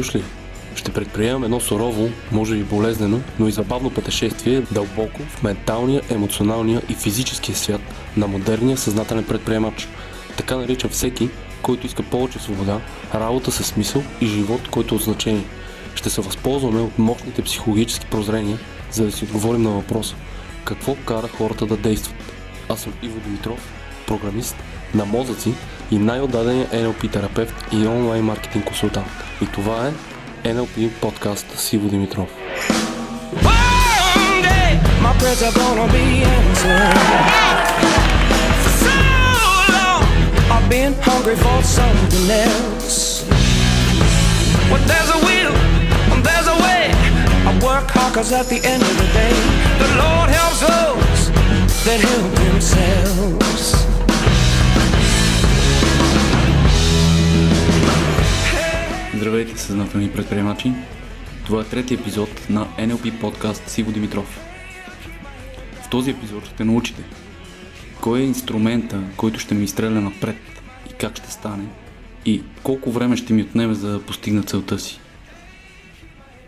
дошли! Ще предприемам едно сурово, може би болезнено, но и забавно пътешествие дълбоко в менталния, емоционалния и физическия свят на модерния съзнателен предприемач. Така наричам всеки, който иска повече свобода, работа със смисъл и живот, който е от значение. Ще се възползваме от мощните психологически прозрения, за да си отговорим на въпроса какво кара хората да действат. Аз съм Иво Димитров, програмист на мозъци и най-отдадения NLP терапевт и онлайн маркетинг консултант. И това е NLP подкаст с Иво Димитров. That help themselves. Здравейте, съзнателни предприемачи! Това е трети епизод на NLP подкаст с Иво Димитров. В този епизод ще научите кой е инструмента, който ще ми изстреля напред и как ще стане и колко време ще ми отнеме за да постигна целта си.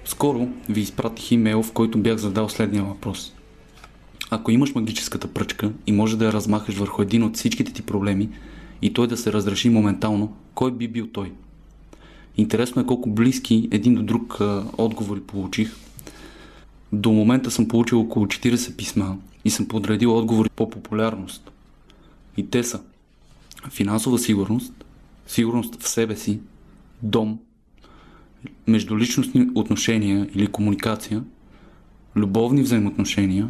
Скоро ви изпратих имейл, в който бях задал следния въпрос. Ако имаш магическата пръчка и може да я размахаш върху един от всичките ти проблеми и той да се разреши моментално, кой би бил той? Интересно е колко близки един до друг отговори получих. До момента съм получил около 40 писма и съм подредил отговори по популярност. И те са финансова сигурност, сигурност в себе си, дом, междуличностни отношения или комуникация, любовни взаимоотношения,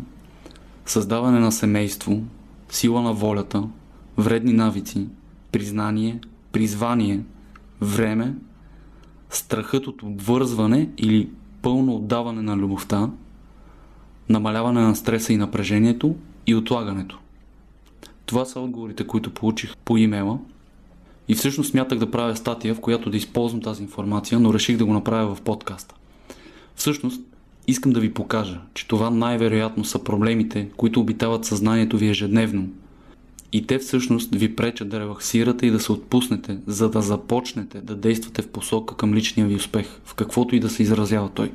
създаване на семейство, сила на волята, вредни навици, признание, призвание, време, страхът от обвързване или пълно отдаване на любовта, намаляване на стреса и напрежението и отлагането. Това са отговорите, които получих по имейла. И всъщност смятах да правя статия, в която да използвам тази информация, но реших да го направя в подкаста. Всъщност, искам да ви покажа, че това най-вероятно са проблемите, които обитават съзнанието ви ежедневно. И те всъщност ви пречат да релаксирате и да се отпуснете, за да започнете да действате в посока към личния ви успех, в каквото и да се изразява той.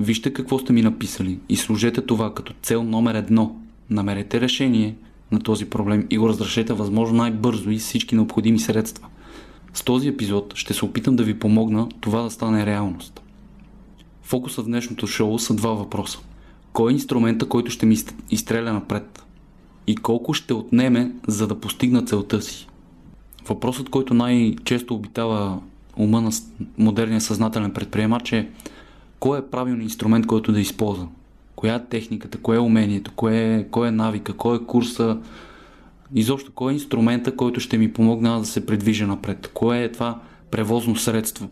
Вижте какво сте ми написали и служете това като цел номер едно. Намерете решение на този проблем и го разрешете възможно най-бързо и всички необходими средства. С този епизод ще се опитам да ви помогна това да стане реалност. Фокусът в днешното шоу са два въпроса. Кой е инструмента, който ще ми изстреля напред? И колко ще отнеме, за да постигна целта си? Въпросът, който най-често обитава ума на модерния съзнателен предприемач е кой е правилният инструмент, който да използва? Коя е техниката, кое е умението, кое е, кое е навика, кой е курса, изобщо кой е инструмента, който ще ми помогне да се предвижа напред, кое е това превозно средство.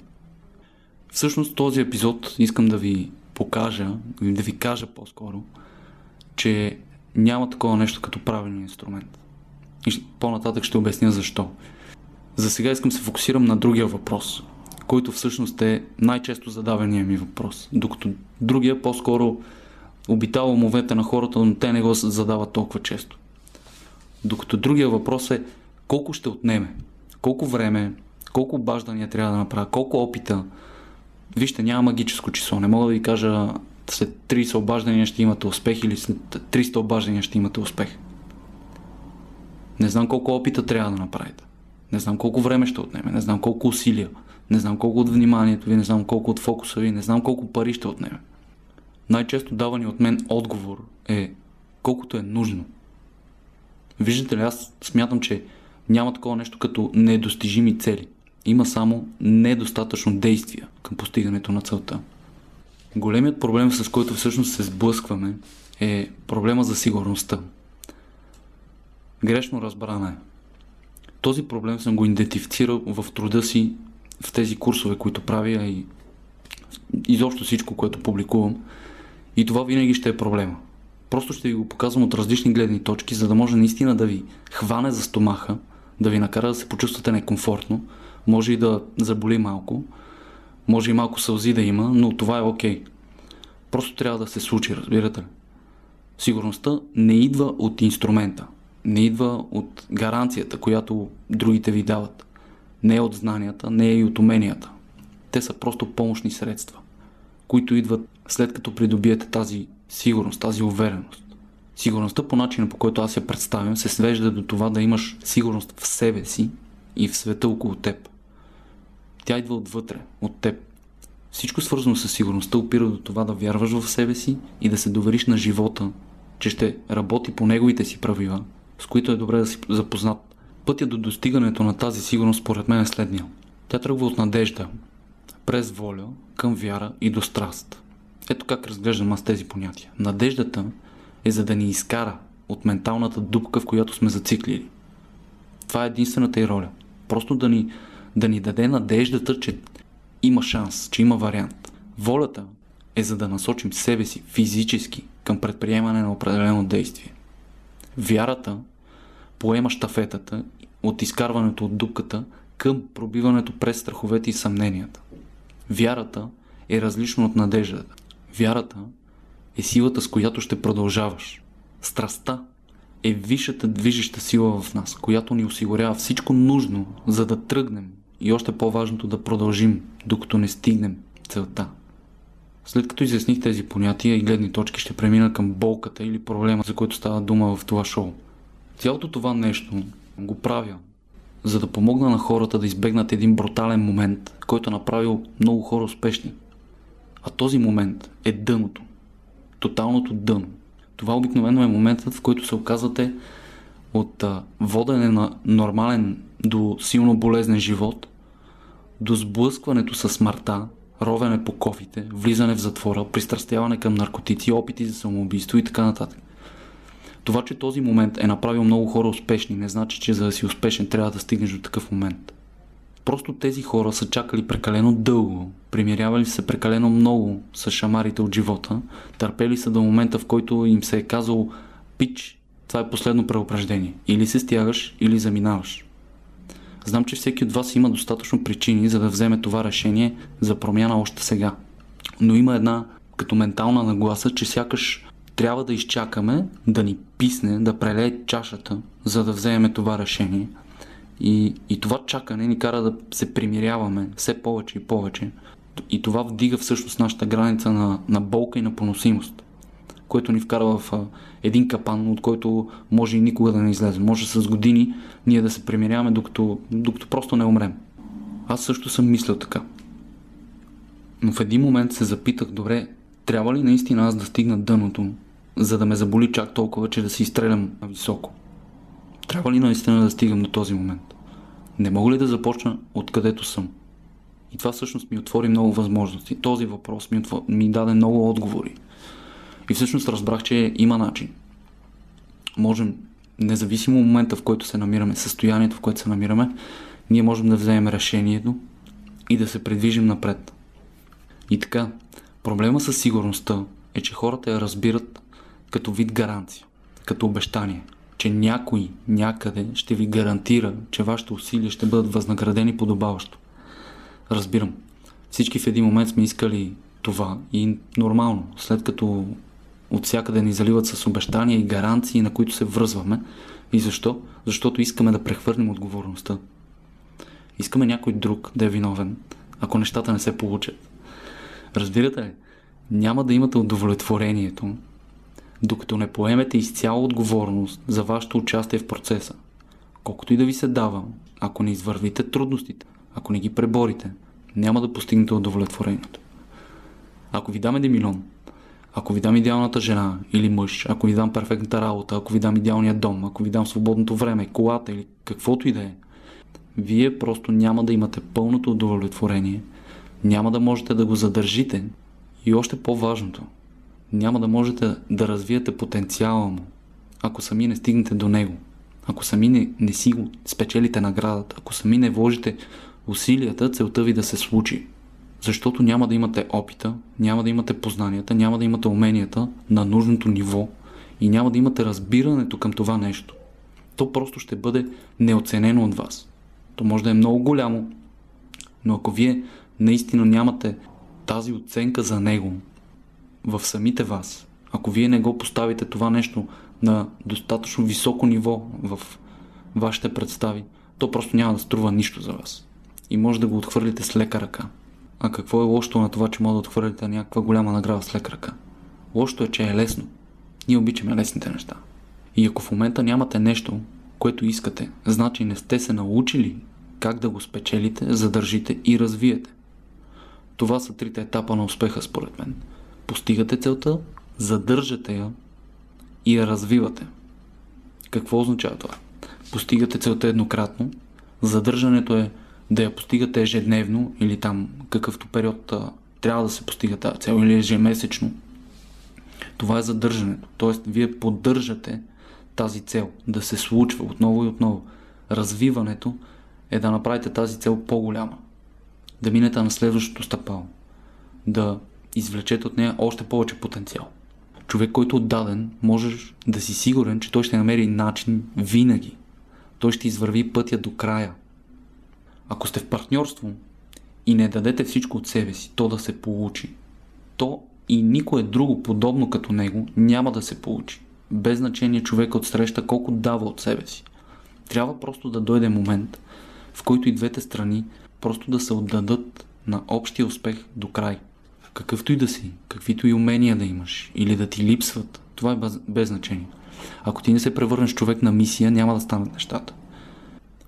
Всъщност този епизод искам да ви покажа, да ви кажа по-скоро, че няма такова нещо като правилен инструмент. И по-нататък ще обясня защо. За сега искам се фокусирам на другия въпрос, който всъщност е най-често задавания ми въпрос. Докато другия по-скоро обитава умовете на хората, но те не го задават толкова често. Докато другия въпрос е колко ще отнеме, колко време, колко обаждания трябва да направя, колко опита. Вижте, няма магическо число. Не мога да ви кажа след 30 обаждания ще имате успех или след 300 обаждания ще имате успех. Не знам колко опита трябва да направите. Не знам колко време ще отнеме. Не знам колко усилия. Не знам колко от вниманието ви, не знам колко от фокуса ви, не знам колко пари ще отнеме. Най-често давани от мен отговор е колкото е нужно. Виждате ли, аз смятам, че няма такова нещо като недостижими цели. Има само недостатъчно действия към постигането на целта. Големият проблем, с който всъщност се сблъскваме, е проблема за сигурността. Грешно разбрана е. Този проблем съм го идентифицирал в труда си, в тези курсове, които правя и изобщо всичко, което публикувам. И това винаги ще е проблема. Просто ще ви го показвам от различни гледни точки, за да може наистина да ви хване за стомаха, да ви накара да се почувствате некомфортно, може и да заболи малко, може и малко сълзи да има, но това е окей. Просто трябва да се случи, разбирате ли? Сигурността не идва от инструмента, не идва от гаранцията, която другите ви дават. Не е от знанията, не е и от уменията. Те са просто помощни средства, които идват след като придобиете тази сигурност, тази увереност. Сигурността по начина по който аз я представям се свежда до това да имаш сигурност в себе си и в света около теб. Тя идва отвътре, от теб. Всичко свързано с сигурността опира до това да вярваш в себе си и да се довериш на живота, че ще работи по неговите си правила, с които е добре да си запознат. Пътя до достигането на тази сигурност, според мен, е следния. Тя тръгва от надежда, през воля, към вяра и до страст. Ето как разглеждам аз тези понятия. Надеждата е за да ни изкара от менталната дупка, в която сме зациклили. Това е единствената и роля. Просто да ни, да ни даде надеждата, че има шанс, че има вариант. Волята е за да насочим себе си физически към предприемане на определено действие. Вярата поема штафетата от изкарването от дупката към пробиването през страховете и съмненията. Вярата е различно от надеждата. Вярата е силата, с която ще продължаваш. Страстта е висшата движеща сила в нас, която ни осигурява всичко нужно, за да тръгнем и още по-важното да продължим, докато не стигнем целта. След като изясних тези понятия и гледни точки, ще премина към болката или проблема, за който става дума в това шоу. Цялото това нещо го правя, за да помогна на хората да избегнат един брутален момент, който е направил много хора успешни. А този момент е дъното. Тоталното дъно. Това обикновено е моментът, в който се оказвате от водене на нормален до силно болезнен живот, до сблъскването с смъртта, ровене по кофите, влизане в затвора, пристрастяване към наркотици, опити за самоубийство и така нататък. Това, че този момент е направил много хора успешни, не значи, че за да си успешен трябва да стигнеш до такъв момент. Просто тези хора са чакали прекалено дълго, примирявали се прекалено много с шамарите от живота, търпели са до момента, в който им се е казало пич, това е последно преупреждение. Или се стягаш, или заминаваш. Знам, че всеки от вас има достатъчно причини, за да вземе това решение за промяна още сега. Но има една като ментална нагласа, че сякаш трябва да изчакаме да ни писне, да прелее чашата, за да вземем това решение. И, и това чакане ни кара да се примиряваме все повече и повече. И това вдига всъщност нашата граница на, на болка и на поносимост, което ни вкарва в един капан, от който може и никога да не излезе. Може с години ние да се примиряваме, докато, докато просто не умрем. Аз също съм мислил така. Но в един момент се запитах, добре, трябва ли наистина аз да стигна дъното, за да ме заболи чак толкова, че да се изстрелям високо? Трябва ли наистина да стигам до този момент? Не мога ли да започна откъдето съм? И това всъщност ми отвори много възможности. Този въпрос ми, отвор... ми даде много отговори. И всъщност разбрах, че има начин. Можем, независимо от момента, в който се намираме, състоянието, в което се намираме, ние можем да вземем решението и да се придвижим напред. И така, проблема с сигурността е, че хората я разбират като вид гаранция, като обещание, че някой някъде ще ви гарантира, че вашите усилия ще бъдат възнаградени подобаващо. Разбирам. Всички в един момент сме искали това и нормално, след като от всякъде ни заливат с обещания и гаранции, на които се връзваме. И защо? Защото искаме да прехвърлим отговорността. Искаме някой друг да е виновен, ако нещата не се получат. Разбирате ли? Няма да имате удовлетворението, докато не поемете изцяло отговорност за вашето участие в процеса. Колкото и да ви се дава, ако не извървите трудностите, ако не ги преборите, няма да постигнете удовлетворението. Ако ви дам 1 милион, ако ви дам идеалната жена или мъж, ако ви дам перфектната работа, ако ви дам идеалния дом, ако ви дам свободното време, колата или каквото и да е, вие просто няма да имате пълното удовлетворение, няма да можете да го задържите и още по-важното, няма да можете да развиете потенциала му, ако сами не стигнете до него, ако сами не, не си го спечелите наградата, ако сами не вложите усилията целта ви да се случи. Защото няма да имате опита, няма да имате познанията, няма да имате уменията на нужното ниво и няма да имате разбирането към това нещо. То просто ще бъде неоценено от вас. То може да е много голямо, но ако вие наистина нямате тази оценка за него в самите вас, ако вие не го поставите това нещо на достатъчно високо ниво в вашите представи, то просто няма да струва нищо за вас. И може да го отхвърлите с лека ръка. А какво е лошото на това, че може да отхвърлите някаква голяма награда с лека ръка? Лошото е, че е лесно. Ние обичаме лесните неща. И ако в момента нямате нещо, което искате, значи не сте се научили как да го спечелите, задържите и развиете. Това са трите етапа на успеха, според мен. Постигате целта, задържате я и я развивате. Какво означава това? Постигате целта еднократно, задържането е да я постигате ежедневно или там какъвто период а, трябва да се постига тази цел или ежемесечно. Това е задържането. Тоест, вие поддържате тази цел да се случва отново и отново. Развиването е да направите тази цел по-голяма. Да минете на следващото стъпало. Да извлечете от нея още повече потенциал. Човек, който е отдаден, можеш да си сигурен, че той ще намери начин винаги. Той ще извърви пътя до края. Ако сте в партньорство и не дадете всичко от себе си, то да се получи, то и никое друго подобно като него няма да се получи. Без значение човека отсреща колко дава от себе си. Трябва просто да дойде момент, в който и двете страни просто да се отдадат на общия успех до край. Какъвто и да си, каквито и умения да имаш или да ти липсват, това е без, значение. Ако ти не се превърнеш човек на мисия, няма да станат нещата.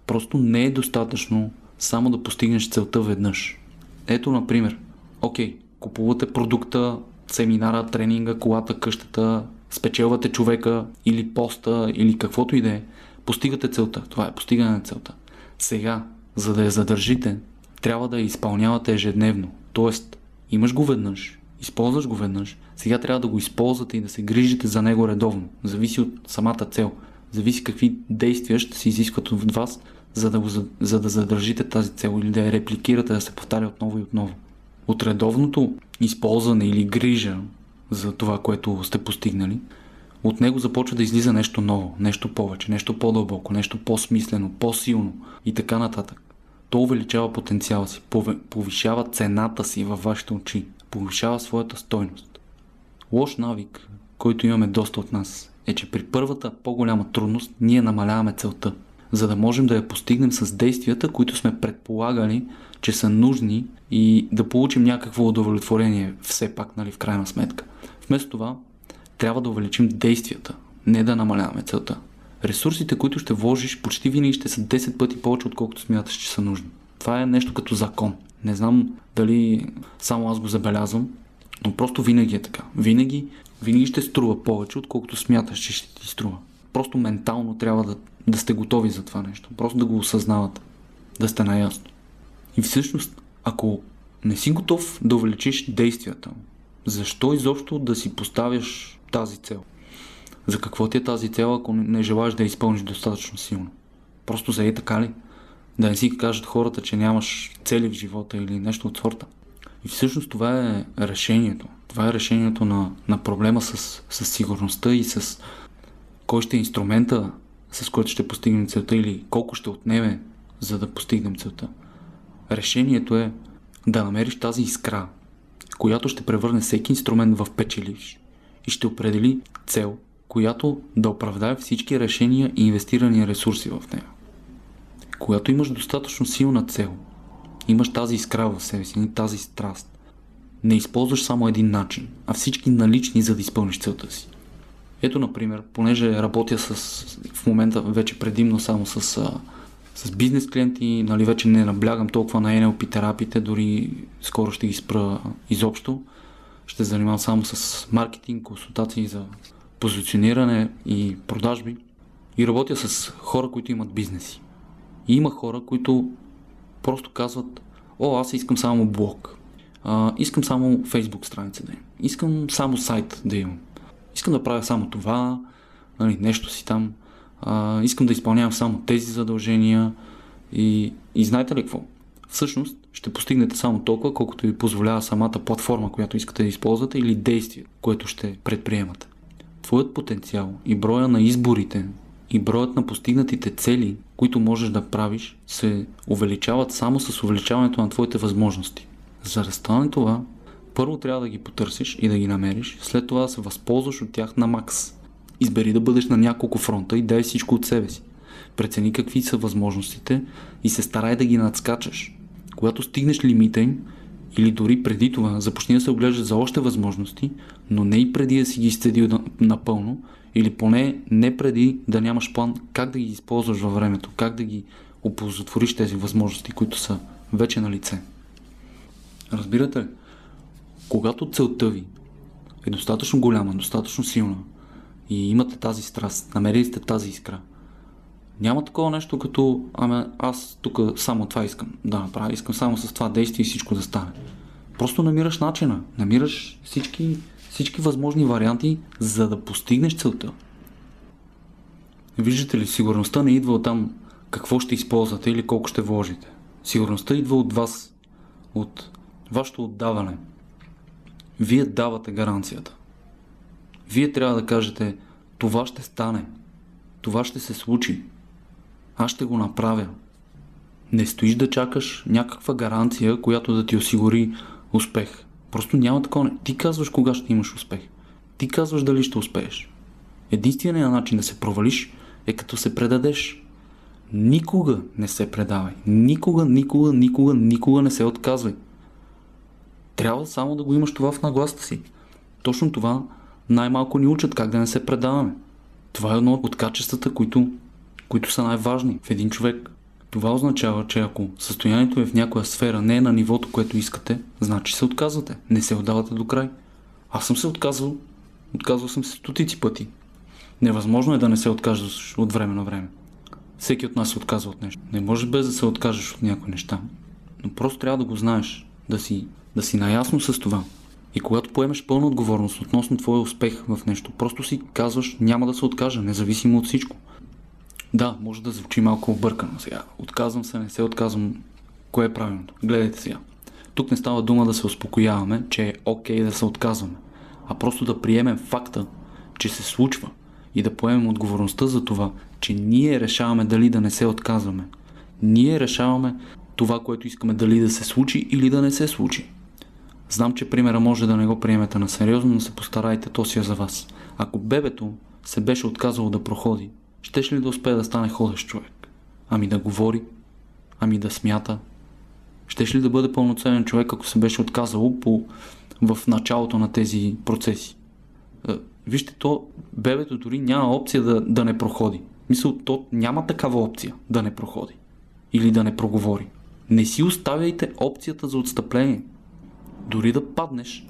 Просто не е достатъчно само да постигнеш целта веднъж. Ето, например, окей, купувате продукта, семинара, тренинга, колата, къщата, спечелвате човека или поста или каквото и да е. Постигате целта. Това е постигане на целта. Сега, за да я задържите, трябва да я изпълнявате ежедневно. Тоест, имаш го веднъж, използваш го веднъж, сега трябва да го използвате и да се грижите за него редовно. Зависи от самата цел. Зависи какви действия ще се изискват от вас, за да, го, за да задържите тази цел или да я репликирате, да се повтаря отново и отново. От редовното използване или грижа за това, което сте постигнали, от него започва да излиза нещо ново, нещо повече, нещо по-дълбоко, нещо по-смислено, по-силно и така нататък. То увеличава потенциала си, повишава цената си във вашите очи, повишава своята стойност. Лош навик, който имаме доста от нас, е, че при първата по-голяма трудност ние намаляваме целта, за да можем да я постигнем с действията, които сме предполагали, че са нужни и да получим някакво удовлетворение все пак, нали, в крайна сметка. Вместо това, трябва да увеличим действията, не да намаляваме целта. Ресурсите, които ще вложиш, почти винаги ще са 10 пъти повече, отколкото смяташ, че са нужни. Това е нещо като закон. Не знам дали само аз го забелязвам, но просто винаги е така. Винаги, винаги ще струва повече, отколкото смяташ, че ще ти струва. Просто ментално трябва да, да сте готови за това нещо. Просто да го осъзнавате. Да сте наясно. И всъщност, ако не си готов да увеличиш действията, защо изобщо да си поставяш тази цел? За какво ти е тази цел, ако не желаеш да я изпълниш достатъчно силно? Просто за е така ли? Да не си кажат хората, че нямаш цели в живота или нещо от сорта. И всъщност това е решението. Това е решението на, на проблема с, с сигурността и с кой ще е инструмента, с който ще постигнем целта или колко ще отнеме, за да постигнем целта. Решението е да намериш тази искра, която ще превърне всеки инструмент в печеливш и ще определи цел, която да оправдае всички решения и инвестирани ресурси в нея. Когато имаш достатъчно силна цел, имаш тази искра в себе си, тази страст, не използваш само един начин, а всички налични, за да изпълниш целта си. Ето, например, понеже работя с, в момента вече предимно само с с бизнес клиенти, нали, вече не наблягам толкова на NLP терапиите, дори скоро ще ги спра изобщо. Ще занимавам само с маркетинг, консултации за позициониране и продажби. И работя с хора, които имат бизнеси. И има хора, които просто казват, о, аз искам само блог. А, искам само Facebook страница да имам. Искам само сайт да имам. Искам да правя само това, нали, нещо си там а, искам да изпълнявам само тези задължения и, и знаете ли какво? Всъщност ще постигнете само толкова, колкото ви позволява самата платформа, която искате да използвате или действие, което ще предприемате. Твоят потенциал и броя на изборите и броят на постигнатите цели, които можеш да правиш, се увеличават само с увеличаването на твоите възможности. За да стане това, първо трябва да ги потърсиш и да ги намериш, след това да се възползваш от тях на макс. Избери да бъдеш на няколко фронта и дай всичко от себе си. Прецени какви са възможностите и се старай да ги надскачаш. Когато стигнеш лимита им, или дори преди това, започни да се оглеждаш за още възможности, но не и преди да си ги изцедил напълно, или поне не преди да нямаш план как да ги използваш във времето, как да ги оползотвориш тези възможности, които са вече на лице. Разбирате ли? Когато целта ви е достатъчно голяма, достатъчно силна и имате тази страст, намерили сте тази искра, няма такова нещо като, ами аз тук само това искам да направя, искам само с това действие и всичко да стане. Просто намираш начина, намираш всички, всички възможни варианти, за да постигнеш целта. Виждате ли, сигурността не идва от там какво ще използвате или колко ще вложите. Сигурността идва от вас, от вашето отдаване. Вие давате гаранцията. Вие трябва да кажете, това ще стане, това ще се случи, аз ще го направя. Не стоиш да чакаш някаква гаранция, която да ти осигури успех. Просто няма такова. Ти казваш кога ще имаш успех. Ти казваш дали ще успееш. Единственият начин да се провалиш е като се предадеш. Никога не се предавай. Никога, никога, никога, никога не се отказвай. Трябва само да го имаш това в нагласта си. Точно това най-малко ни учат как да не се предаваме. Това е едно от качествата, които които са най-важни в един човек. Това означава, че ако състоянието ви в някоя сфера не е на нивото, което искате, значи се отказвате. Не се отдавате до край. Аз съм се отказвал. Отказвал съм се стотици пъти. Невъзможно е да не се откажеш от време на време. Всеки от нас се отказва от нещо. Не може без да се откажеш от някои неща. Но просто трябва да го знаеш, да си, да си наясно с това. И когато поемеш пълна отговорност относно твоя успех в нещо, просто си казваш няма да се откажа, независимо от всичко. Да, може да звучи малко объркано сега. Отказвам се, не се отказвам. Кое е правилното? Гледайте сега. Тук не става дума да се успокояваме, че е окей okay да се отказваме, а просто да приемем факта, че се случва и да поемем отговорността за това, че ние решаваме дали да не се отказваме. Ние решаваме това, което искаме дали да се случи или да не се случи. Знам, че примера може да не го приемете на сериозно, но се постарайте, то си е за вас. Ако бебето се беше отказало да проходи, щеше ли да успее да стане ходещ човек? Ами да говори? Ами да смята? Щеше ли да бъде пълноценен човек, ако се беше отказал по, в началото на тези процеси? Е, вижте, то бебето дори няма опция да, да не проходи. Мисъл, то няма такава опция да не проходи. Или да не проговори. Не си оставяйте опцията за отстъпление. Дори да паднеш,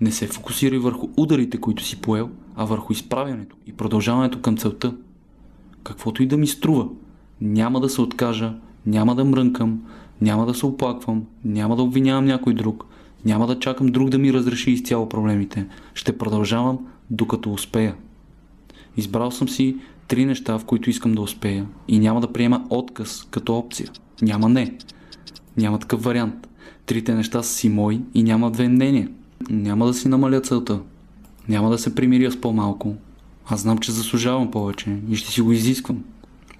не се фокусирай върху ударите, които си поел, а върху изправянето и продължаването към целта каквото и да ми струва. Няма да се откажа, няма да мрънкам, няма да се оплаквам, няма да обвинявам някой друг, няма да чакам друг да ми разреши изцяло проблемите. Ще продължавам докато успея. Избрал съм си три неща, в които искам да успея и няма да приема отказ като опция. Няма не. Няма такъв вариант. Трите неща са си мои и няма две мнения. Няма да си намаля целта. Няма да се примиря с по-малко. Аз знам, че заслужавам повече и ще си го изисквам.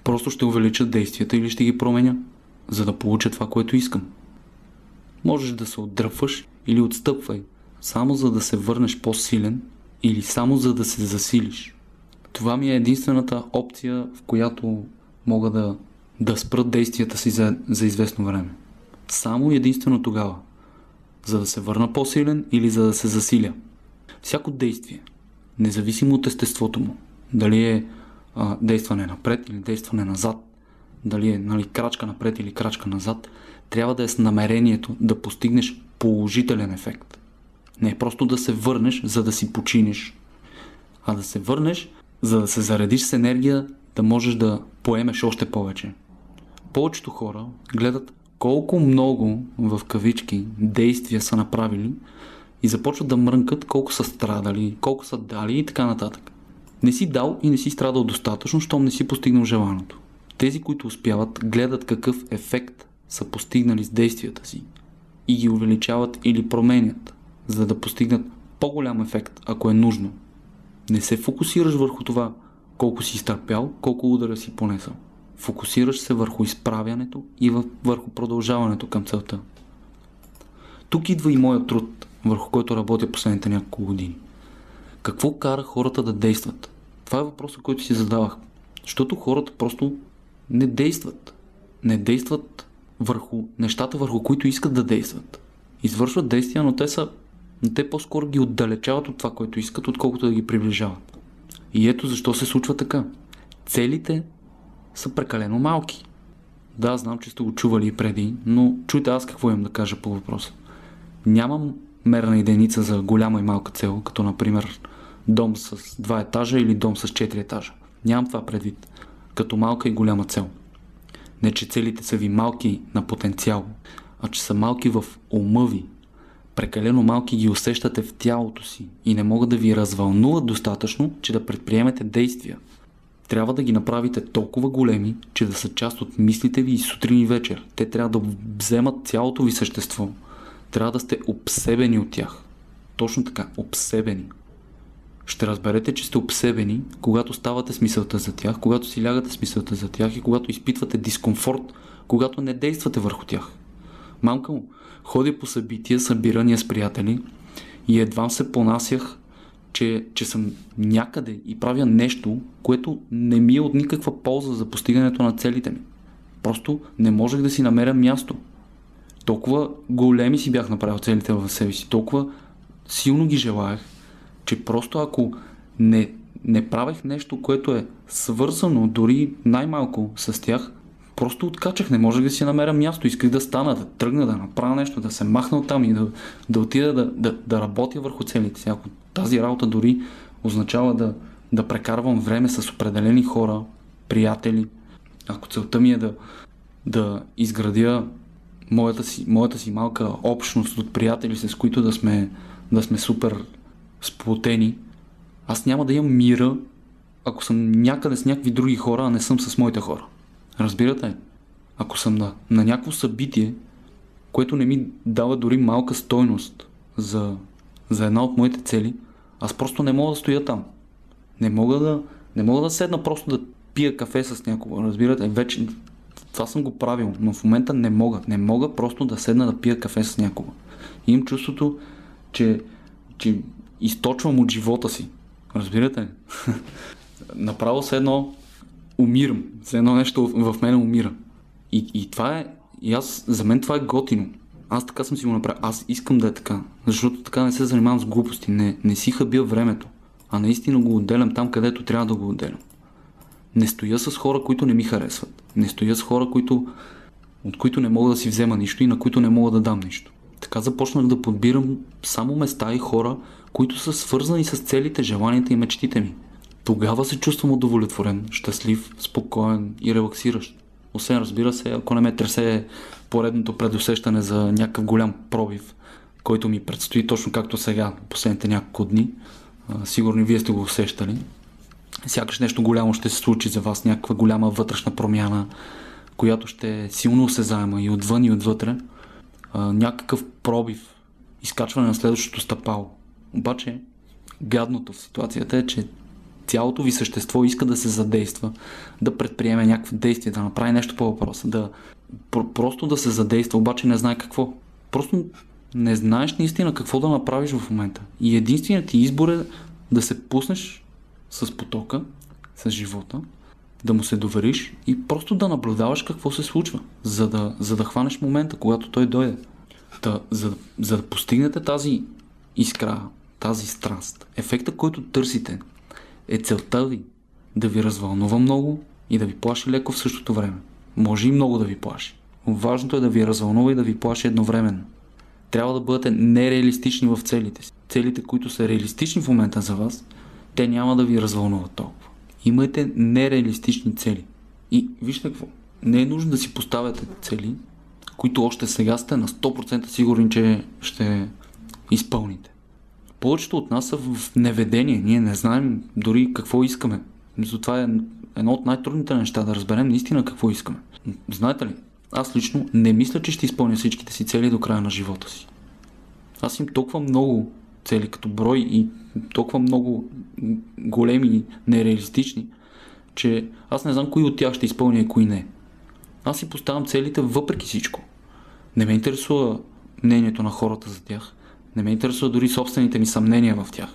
Просто ще увелича действията или ще ги променя, за да получа това, което искам. Можеш да се отдръпваш или отстъпвай, само за да се върнеш по-силен или само за да се засилиш. Това ми е единствената опция, в която мога да, да спра действията си за, за известно време. Само единствено тогава. За да се върна по-силен или за да се засиля. Всяко действие, независимо от естеството му. Дали е а, действане напред или действане назад, дали е нали, крачка напред или крачка назад, трябва да е с намерението да постигнеш положителен ефект. Не е просто да се върнеш, за да си починиш, а да се върнеш, за да се заредиш с енергия, да можеш да поемеш още повече. Повечето хора гледат колко много в кавички действия са направили, и започват да мрънкат колко са страдали, колко са дали и така нататък. Не си дал и не си страдал достатъчно, щом не си постигнал желаното. Тези, които успяват, гледат какъв ефект са постигнали с действията си и ги увеличават или променят, за да постигнат по-голям ефект, ако е нужно. Не се фокусираш върху това колко си изтърпял, колко удара си понесъл. Фокусираш се върху изправянето и върху продължаването към целта. Тук идва и моят труд върху който работя последните няколко години. Какво кара хората да действат? Това е въпросът, който си задавах. Защото хората просто не действат. Не действат върху нещата, върху които искат да действат. Извършват действия, но те са но те по-скоро ги отдалечават от това, което искат, отколкото да ги приближават. И ето защо се случва така. Целите са прекалено малки. Да, знам, че сте го чували и преди, но чуйте аз какво имам да кажа по въпроса. Нямам мерна единица за голяма и малка цел, като например дом с два етажа или дом с четири етажа. Нямам това предвид, като малка и голяма цел. Не, че целите са ви малки на потенциал, а че са малки в ума ви. Прекалено малки ги усещате в тялото си и не могат да ви развълнуват достатъчно, че да предприемете действия. Трябва да ги направите толкова големи, че да са част от мислите ви и сутрин и вечер. Те трябва да вземат цялото ви същество. Трябва да сте обсебени от тях. Точно така, обсебени. Ще разберете, че сте обсебени, когато ставате с мисълта за тях, когато си лягате с мисълта за тях и когато изпитвате дискомфорт, когато не действате върху тях. Мамка му, ходи по събития, събирания с приятели и едва се понасях, че, че съм някъде и правя нещо, което не ми е от никаква полза за постигането на целите ми. Просто не можех да си намеря място. Толкова големи си бях направил целите в себе си, толкова силно ги желаях, че просто ако не, не правех нещо, което е свързано дори най-малко с тях, просто откачах, не можех да си намеря място, исках да стана, да тръгна, да направя нещо, да се махна от там и да, да отида да, да, да работя върху целите си. Ако тази работа дори означава да, да прекарвам време с определени хора, приятели, ако целта ми е да, да изградя моята си, моята си малка общност от приятели, с които да сме, да сме супер сплотени, аз няма да имам мира, ако съм някъде с някакви други хора, а не съм с моите хора. Разбирате? Ако съм на, на някакво събитие, което не ми дава дори малка стойност за, за една от моите цели, аз просто не мога да стоя там. Не мога да, не мога да седна просто да пия кафе с някого. Разбирате? Вече това съм го правил, но в момента не мога. Не мога просто да седна да пия кафе с някого. И имам чувството, че, че източвам от живота си. Разбирате? Направо се едно умирам. За едно нещо в мен умира. И, и това е, и аз, за мен това е готино. Аз така съм си го направил. Аз искам да е така. Защото така не се занимавам с глупости. Не, не си хабя времето. А наистина го отделям там, където трябва да го отделям. Не стоя с хора, които не ми харесват. Не стоя с хора, които, от които не мога да си взема нищо и на които не мога да дам нищо. Така започнах да подбирам само места и хора, които са свързани с целите, желанията и мечтите ми. Тогава се чувствам удовлетворен, щастлив, спокоен и релаксиращ. Освен разбира се, ако не ме тресе поредното предусещане за някакъв голям пробив, който ми предстои точно както сега, последните няколко дни. Сигурно вие сте го усещали. Сякаш нещо голямо ще се случи за вас, някаква голяма вътрешна промяна, която ще е силно осезаема и отвън и отвътре. Някакъв пробив, изкачване на следващото стъпало. Обаче, гадното в ситуацията е, че цялото ви същество иска да се задейства, да предприеме някакви действия, да направи нещо по въпроса, да просто да се задейства, обаче не знае какво. Просто не знаеш наистина какво да направиш в момента. И единственият ти избор е да се пуснеш с потока, с живота, да му се довериш и просто да наблюдаваш какво се случва, за да, за да хванеш момента, когато той дойде. Та, за, за да постигнете тази искра, тази страст, ефекта, който търсите, е целта ви да ви развълнува много и да ви плаши леко в същото време. Може и много да ви плаши. Важното е да ви развълнува и да ви плаши едновременно. Трябва да бъдете нереалистични в целите си. Целите, които са реалистични в момента за вас, те няма да ви развълнуват толкова. Имайте нереалистични цели. И вижте какво. Не е нужно да си поставяте цели, които още сега сте на 100% сигурни, че ще изпълните повечето от нас са в неведение. Ние не знаем дори какво искаме. Затова е едно от най-трудните неща да разберем наистина какво искаме. Знаете ли, аз лично не мисля, че ще изпълня всичките си цели до края на живота си. Аз им толкова много цели като брой и толкова много големи нереалистични, че аз не знам кои от тях ще изпълня и кои не. Аз си поставям целите въпреки всичко. Не ме интересува мнението на хората за тях. Не ме интересува дори собствените ми съмнения в тях.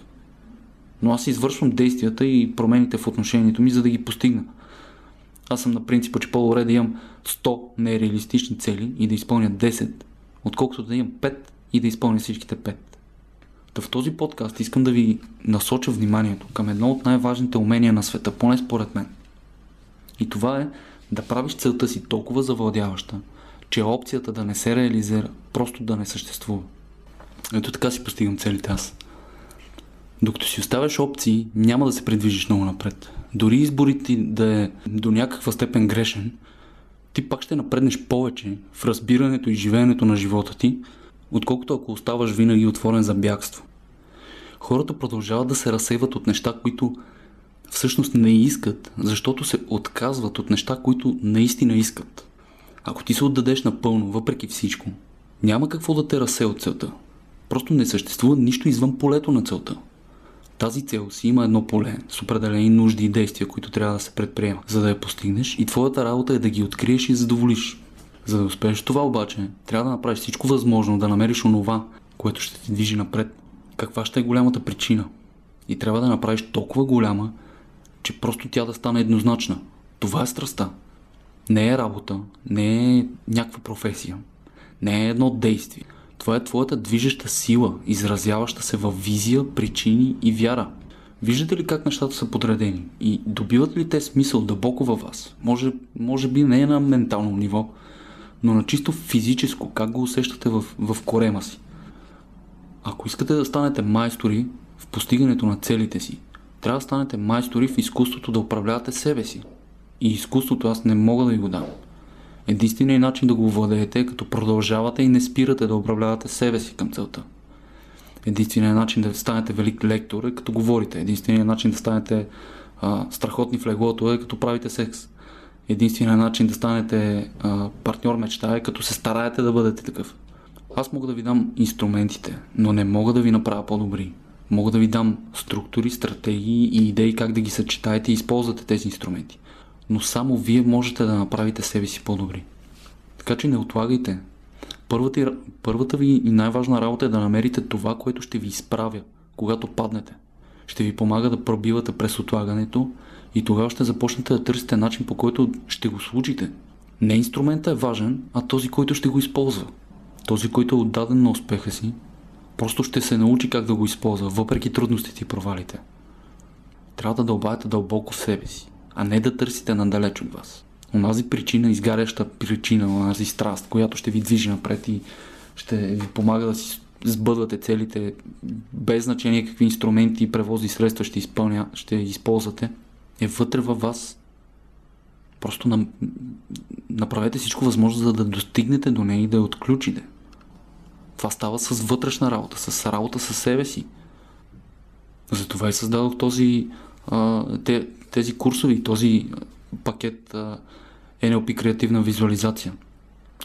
Но аз извършвам действията и промените в отношението ми, за да ги постигна. Аз съм на принципа, че по-добре да имам 100 нереалистични цели и да изпълня 10, отколкото да имам 5 и да изпълня всичките пет. Та в този подкаст искам да ви насоча вниманието към едно от най-важните умения на света, поне според мен. И това е да правиш целта си толкова завладяваща, че опцията да не се реализира просто да не съществува. Ето така си постигам целите аз. Докато си оставяш опции, няма да се придвижиш много напред. Дори изборът ти да е до някаква степен грешен, ти пак ще напреднеш повече в разбирането и живеенето на живота ти, отколкото ако оставаш винаги отворен за бягство. Хората продължават да се разсейват от неща, които всъщност не искат, защото се отказват от неща, които наистина искат. Ако ти се отдадеш напълно, въпреки всичко, няма какво да те разсе от целта. Просто не съществува нищо извън полето на целта. Тази цел си има едно поле с определени нужди и действия, които трябва да се предприемат, за да я постигнеш и твоята работа е да ги откриеш и задоволиш. За да успееш това обаче, трябва да направиш всичко възможно да намериш онова, което ще ти движи напред. Каква ще е голямата причина? И трябва да направиш толкова голяма, че просто тя да стане еднозначна. Това е страста. Не е работа, не е някаква професия, не е едно действие. Това е твоята движеща сила, изразяваща се в визия, причини и вяра. Виждате ли как нещата са подредени и добиват ли те смисъл дълбоко във вас? Може, може би не е на ментално ниво, но на чисто физическо, как го усещате в, в корема си. Ако искате да станете майстори в постигането на целите си, трябва да станете майстори в изкуството да управлявате себе си. И изкуството аз не мога да ви го дам. Единственият начин да го владеете е като продължавате и не спирате да управлявате себе си към целта. Единственият начин да станете велик лектор е като говорите. Единственият начин да станете а, страхотни в леглото е като правите секс. Единственият начин да станете а, партньор мечта е като се стараете да бъдете такъв. Аз мога да ви дам инструментите, но не мога да ви направя по-добри. Мога да ви дам структури, стратегии и идеи как да ги съчетаете и използвате тези инструменти но само вие можете да направите себе си по-добри. Така че не отлагайте. Първата, първата ви и най-важна работа е да намерите това, което ще ви изправя, когато паднете. Ще ви помага да пробивате през отлагането и тогава ще започнете да търсите начин по който ще го случите. Не инструмента е важен, а този, който ще го използва. Този, който е отдаден на успеха си, просто ще се научи как да го използва, въпреки трудностите и провалите. Трябва да дълбаете дълбоко в себе си а не да търсите надалеч от вас. Онази причина, изгаряща причина, онази страст, която ще ви движи напред и ще ви помага да си сбъдвате целите, без значение какви инструменти и превози средства ще, изпълня, ще използвате, е вътре във вас. Просто нам... направете всичко възможно, за да достигнете до нея и да я отключите. Това става с вътрешна работа, с работа със себе си. Затова и създадох този, а, те, тези курсове и този пакет NLP креативна визуализация.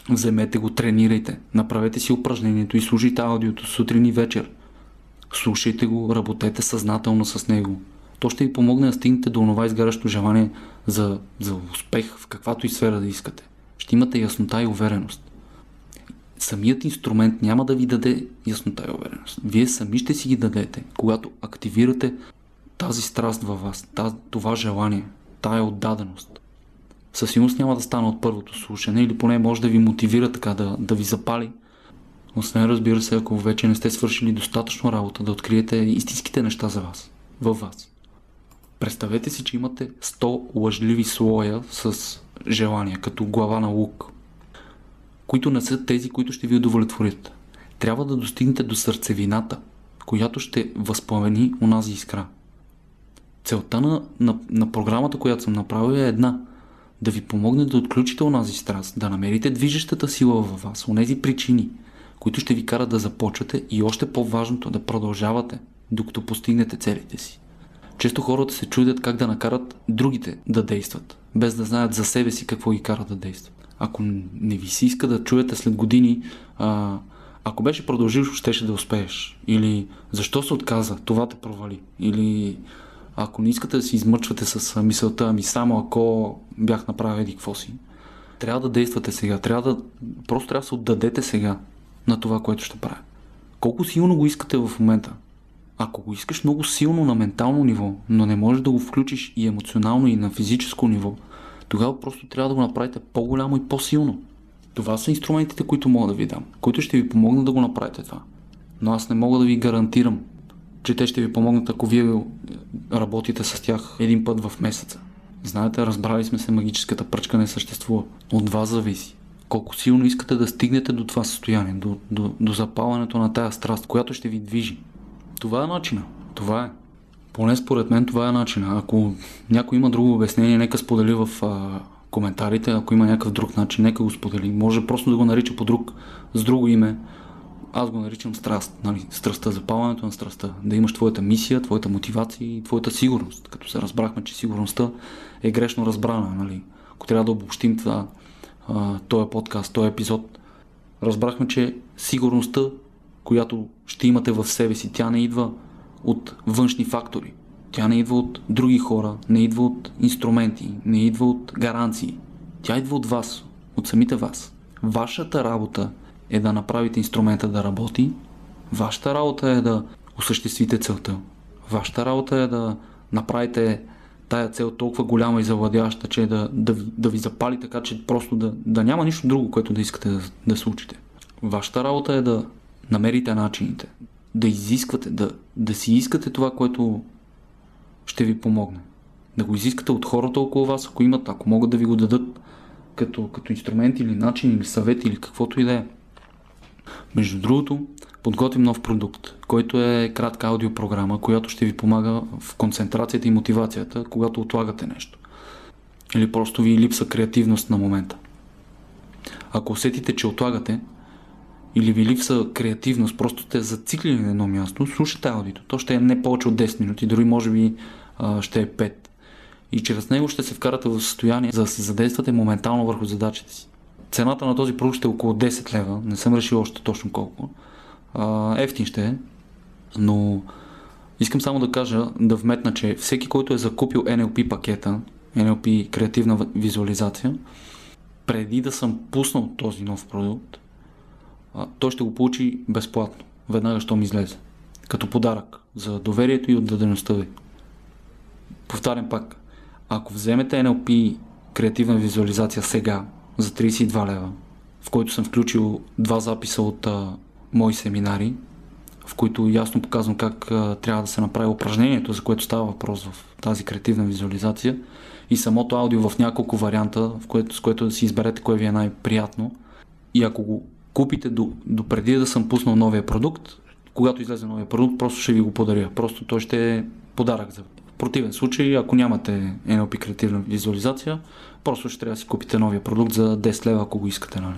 Вземете го, тренирайте, направете си упражнението и слушайте аудиото сутрин и вечер. Слушайте го, работете съзнателно с него. То ще ви помогне да стигнете до това изгарящо желание за, за успех в каквато и сфера да искате. Ще имате яснота и увереност. Самият инструмент няма да ви даде яснота и увереност. Вие сами ще си ги дадете, когато активирате тази страст във вас, това желание, тая отдаденост. Със сигурност няма да стане от първото слушане или поне може да ви мотивира така да, да ви запали. Освен разбира се, ако вече не сте свършили достатъчно работа да откриете истинските неща за вас, във вас. Представете си, че имате 100 лъжливи слоя с желания, като глава на лук, които не са тези, които ще ви удовлетворят. Трябва да достигнете до сърцевината, която ще възпламени онази искра. Целта на, на, на програмата, която съм направил е една. Да ви помогне да отключите онази страст, да намерите движещата сила във вас, онези причини, които ще ви карат да започвате и още по-важното да продължавате, докато постигнете целите си. Често хората се чудят как да накарат другите да действат, без да знаят за себе си какво ги кара да действат. Ако не ви се иска да чуете след години, а, ако беше продължил, щеше да успееш. Или защо се отказа, това те провали. Или ако не искате да се измъчвате с мисълта, ами само ако бях направил еди какво си, трябва да действате сега. Трябва да, просто трябва да се отдадете сега на това, което ще правя. Колко силно го искате в момента? Ако го искаш много силно на ментално ниво, но не можеш да го включиш и емоционално, и на физическо ниво, тогава просто трябва да го направите по-голямо и по-силно. Това са инструментите, които мога да ви дам, които ще ви помогнат да го направите това. Но аз не мога да ви гарантирам, че те ще ви помогнат, ако вие работите с тях един път в месеца. Знаете, разбрали сме се, магическата пръчка не съществува. От вас зависи. Колко силно искате да стигнете до това състояние, до, до, до запалването на тая страст, която ще ви движи. Това е начина. Това е. Поне според мен това е начина. Ако някой има друго обяснение, нека сподели в а, коментарите. Ако има някакъв друг начин, нека го сподели. Може просто да го нарича по друг, с друго име. Аз го наричам страст. Нали? Страстта, запалването на страстта. Да имаш твоята мисия, твоята мотивация и твоята сигурност. Като се разбрахме, че сигурността е грешно разбрана. Нали? Ако трябва да обобщим това, този подкаст, този епизод, разбрахме, че сигурността, която ще имате в себе си, тя не идва от външни фактори. Тя не идва от други хора, не идва от инструменти, не идва от гаранции. Тя идва от вас, от самите вас. Вашата работа е да направите инструмента да работи, вашата работа е да осъществите целта. Вашата работа е да направите тая цел толкова голяма и завладяща, че да, да, да ви запали така, че просто да, да няма нищо друго, което да искате да, да случите. Вашата работа е да намерите начините, да изисквате, да, да си искате това, което ще ви помогне. Да го изискате от хората около вас, ако имат, ако могат да ви го дадат като, като инструмент или начин или съвет или каквото и да е. Между другото, подготвим нов продукт, който е кратка аудиопрограма, която ще ви помага в концентрацията и мотивацията, когато отлагате нещо. Или просто ви липса креативност на момента. Ако усетите, че отлагате, или ви липса креативност, просто сте зациклили на едно място, слушате аудито. То ще е не повече от 10 минути, дори може би ще е 5. И чрез него ще се вкарате в състояние за да се задействате моментално върху задачите си. Цената на този продукт ще е около 10 лева, не съм решил още точно колко. А, ефтин ще е, но искам само да кажа, да вметна, че всеки, който е закупил NLP пакета, NLP креативна визуализация, преди да съм пуснал този нов продукт, той ще го получи безплатно, веднага, що ми излезе. Като подарък за доверието и отдадеността ви. Повтарям пак, ако вземете NLP креативна визуализация сега за 32 лева, в който съм включил два записа от а, мои семинари, в които ясно показвам как а, трябва да се направи упражнението, за което става въпрос в тази креативна визуализация и самото аудио в няколко варианта, в което, с което да си изберете кое ви е най-приятно. И ако го купите до, до преди да съм пуснал новия продукт, когато излезе новия продукт, просто ще ви го подаря. Просто той ще е подарък за противен случай, ако нямате NLP креативна визуализация, просто ще трябва да си купите новия продукт за 10 лева, ако го искате. Нали?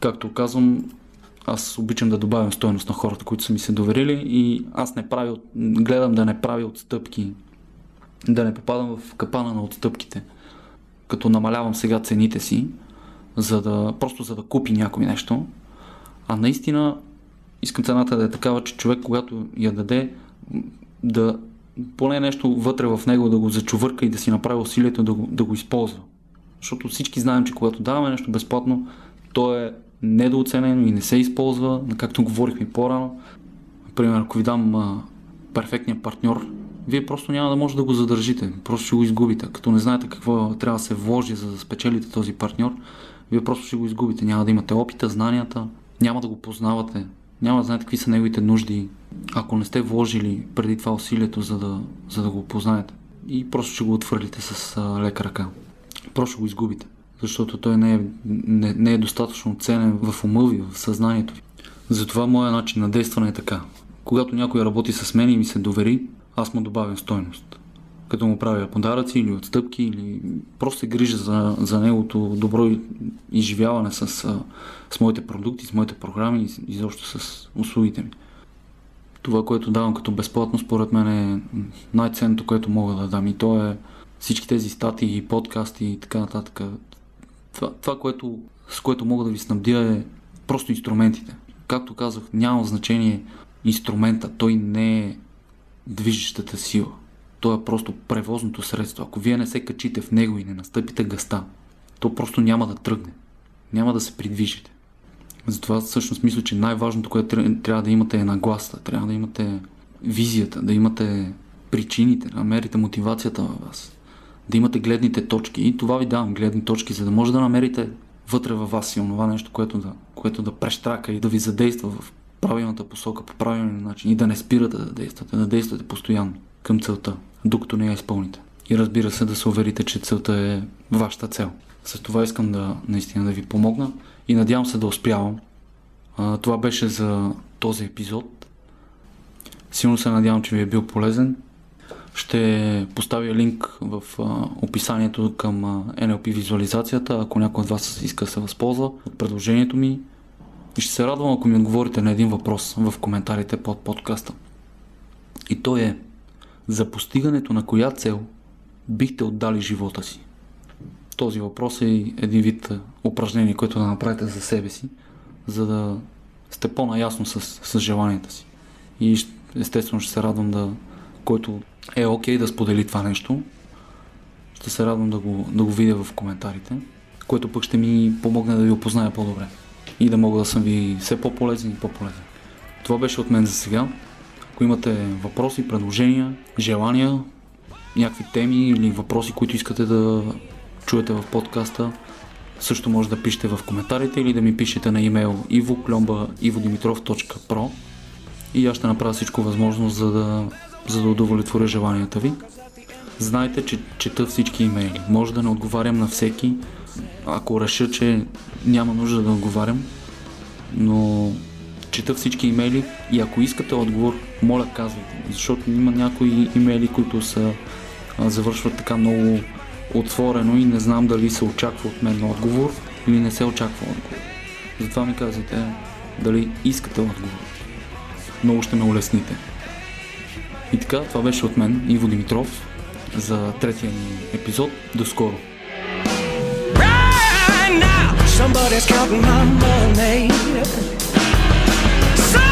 Както казвам, аз обичам да добавям стоеност на хората, които са ми се доверили и аз не правя, гледам да не правя отстъпки, да не попадам в капана на отстъпките, като намалявам сега цените си, за да, просто за да купи някой нещо, а наистина искам цената да е такава, че човек, когато я даде, да поне нещо вътре в него да го зачувърка и да си направи усилието да го, да го използва. Защото всички знаем, че когато даваме нещо безплатно, то е недооценено и не се използва, както говорихме по-рано. Например, ако ви дам а, перфектния партньор, вие просто няма да може да го задържите, просто ще го изгубите. Като не знаете какво трябва да се вложи, за да спечелите този партньор, вие просто ще го изгубите. Няма да имате опита, знанията, няма да го познавате, няма да знаете какви са неговите нужди, ако не сте вложили преди това усилието, за да, за да го познаете. И просто ще го отвърлите с а, лека ръка. Просто го изгубите, защото той не е, не, не е достатъчно ценен в ума ви, в съзнанието ви. Затова моя начин на действане е така. Когато някой работи с мен и ми се довери, аз му добавям стойност като му правя подаръци или отстъпки, или просто се грижа за, за неговото добро изживяване с, с моите продукти, с моите програми и изобщо с услугите ми. Това, което давам като безплатно, според мен е най-ценното, което мога да дам. И то е всички тези статии и подкасти и така нататък. Това, това което, с което мога да ви снабдя е просто инструментите. Както казах, няма значение инструмента. Той не е движещата сила то е просто превозното средство. Ако вие не се качите в него и не настъпите гъста, то просто няма да тръгне. Няма да се придвижите. Затова всъщност мисля, че най-важното, което трябва да имате е нагласа. Трябва да имате визията, да имате причините, да намерите мотивацията във вас. Да имате гледните точки. И това ви давам гледни точки, за да може да намерите вътре във вас и онова нещо, което да, което да прещрака и да ви задейства в правилната посока, по правилния начин и да не спирате да действате, да действате постоянно към целта, докато не я изпълните. И разбира се, да се уверите, че целта е вашата цел. С това искам да наистина да ви помогна и надявам се да успявам. Това беше за този епизод. Силно се надявам, че ви е бил полезен. Ще поставя линк в описанието към NLP визуализацията, ако някой от вас иска да се възползва от предложението ми. И ще се радвам, ако ми отговорите на един въпрос в коментарите под подкаста. И то е за постигането на коя цел бихте отдали живота си? Този въпрос е един вид упражнение, което да направите за себе си, за да сте по-наясно с, с желанията си. И естествено ще се радвам да, който е окей okay да сподели това нещо, ще се радвам да го, да го видя в коментарите, което пък ще ми помогне да ви опозная по-добре и да мога да съм ви все по-полезен и по-полезен. Това беше от мен за сега. Ако имате въпроси, предложения, желания, някакви теми или въпроси, които искате да чуете в подкаста, също може да пишете в коментарите или да ми пишете на имейл ivoklomba.ivodimitrov.pro и аз ще направя всичко възможно, за да, за да удовлетворя желанията ви. Знайте, че чета всички имейли. Може да не отговарям на всеки, ако реша, че няма нужда да отговарям, но чета всички имейли и ако искате отговор, моля казвайте. Защото има някои имейли, които са завършват така много отворено и не знам дали се очаква от мен отговор или не се очаква отговор. Затова ми казвайте дали искате отговор. Много ще ме улесните. И така, това беше от мен, Иво Димитров, за третия ни епизод. До скоро! Somebody's counting my money. So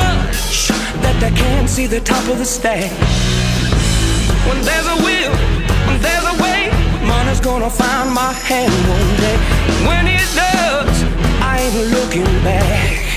much that they can't see the top of the stack. When there's a will, there's a way, money's gonna find my hand one day. When it does, I ain't looking back.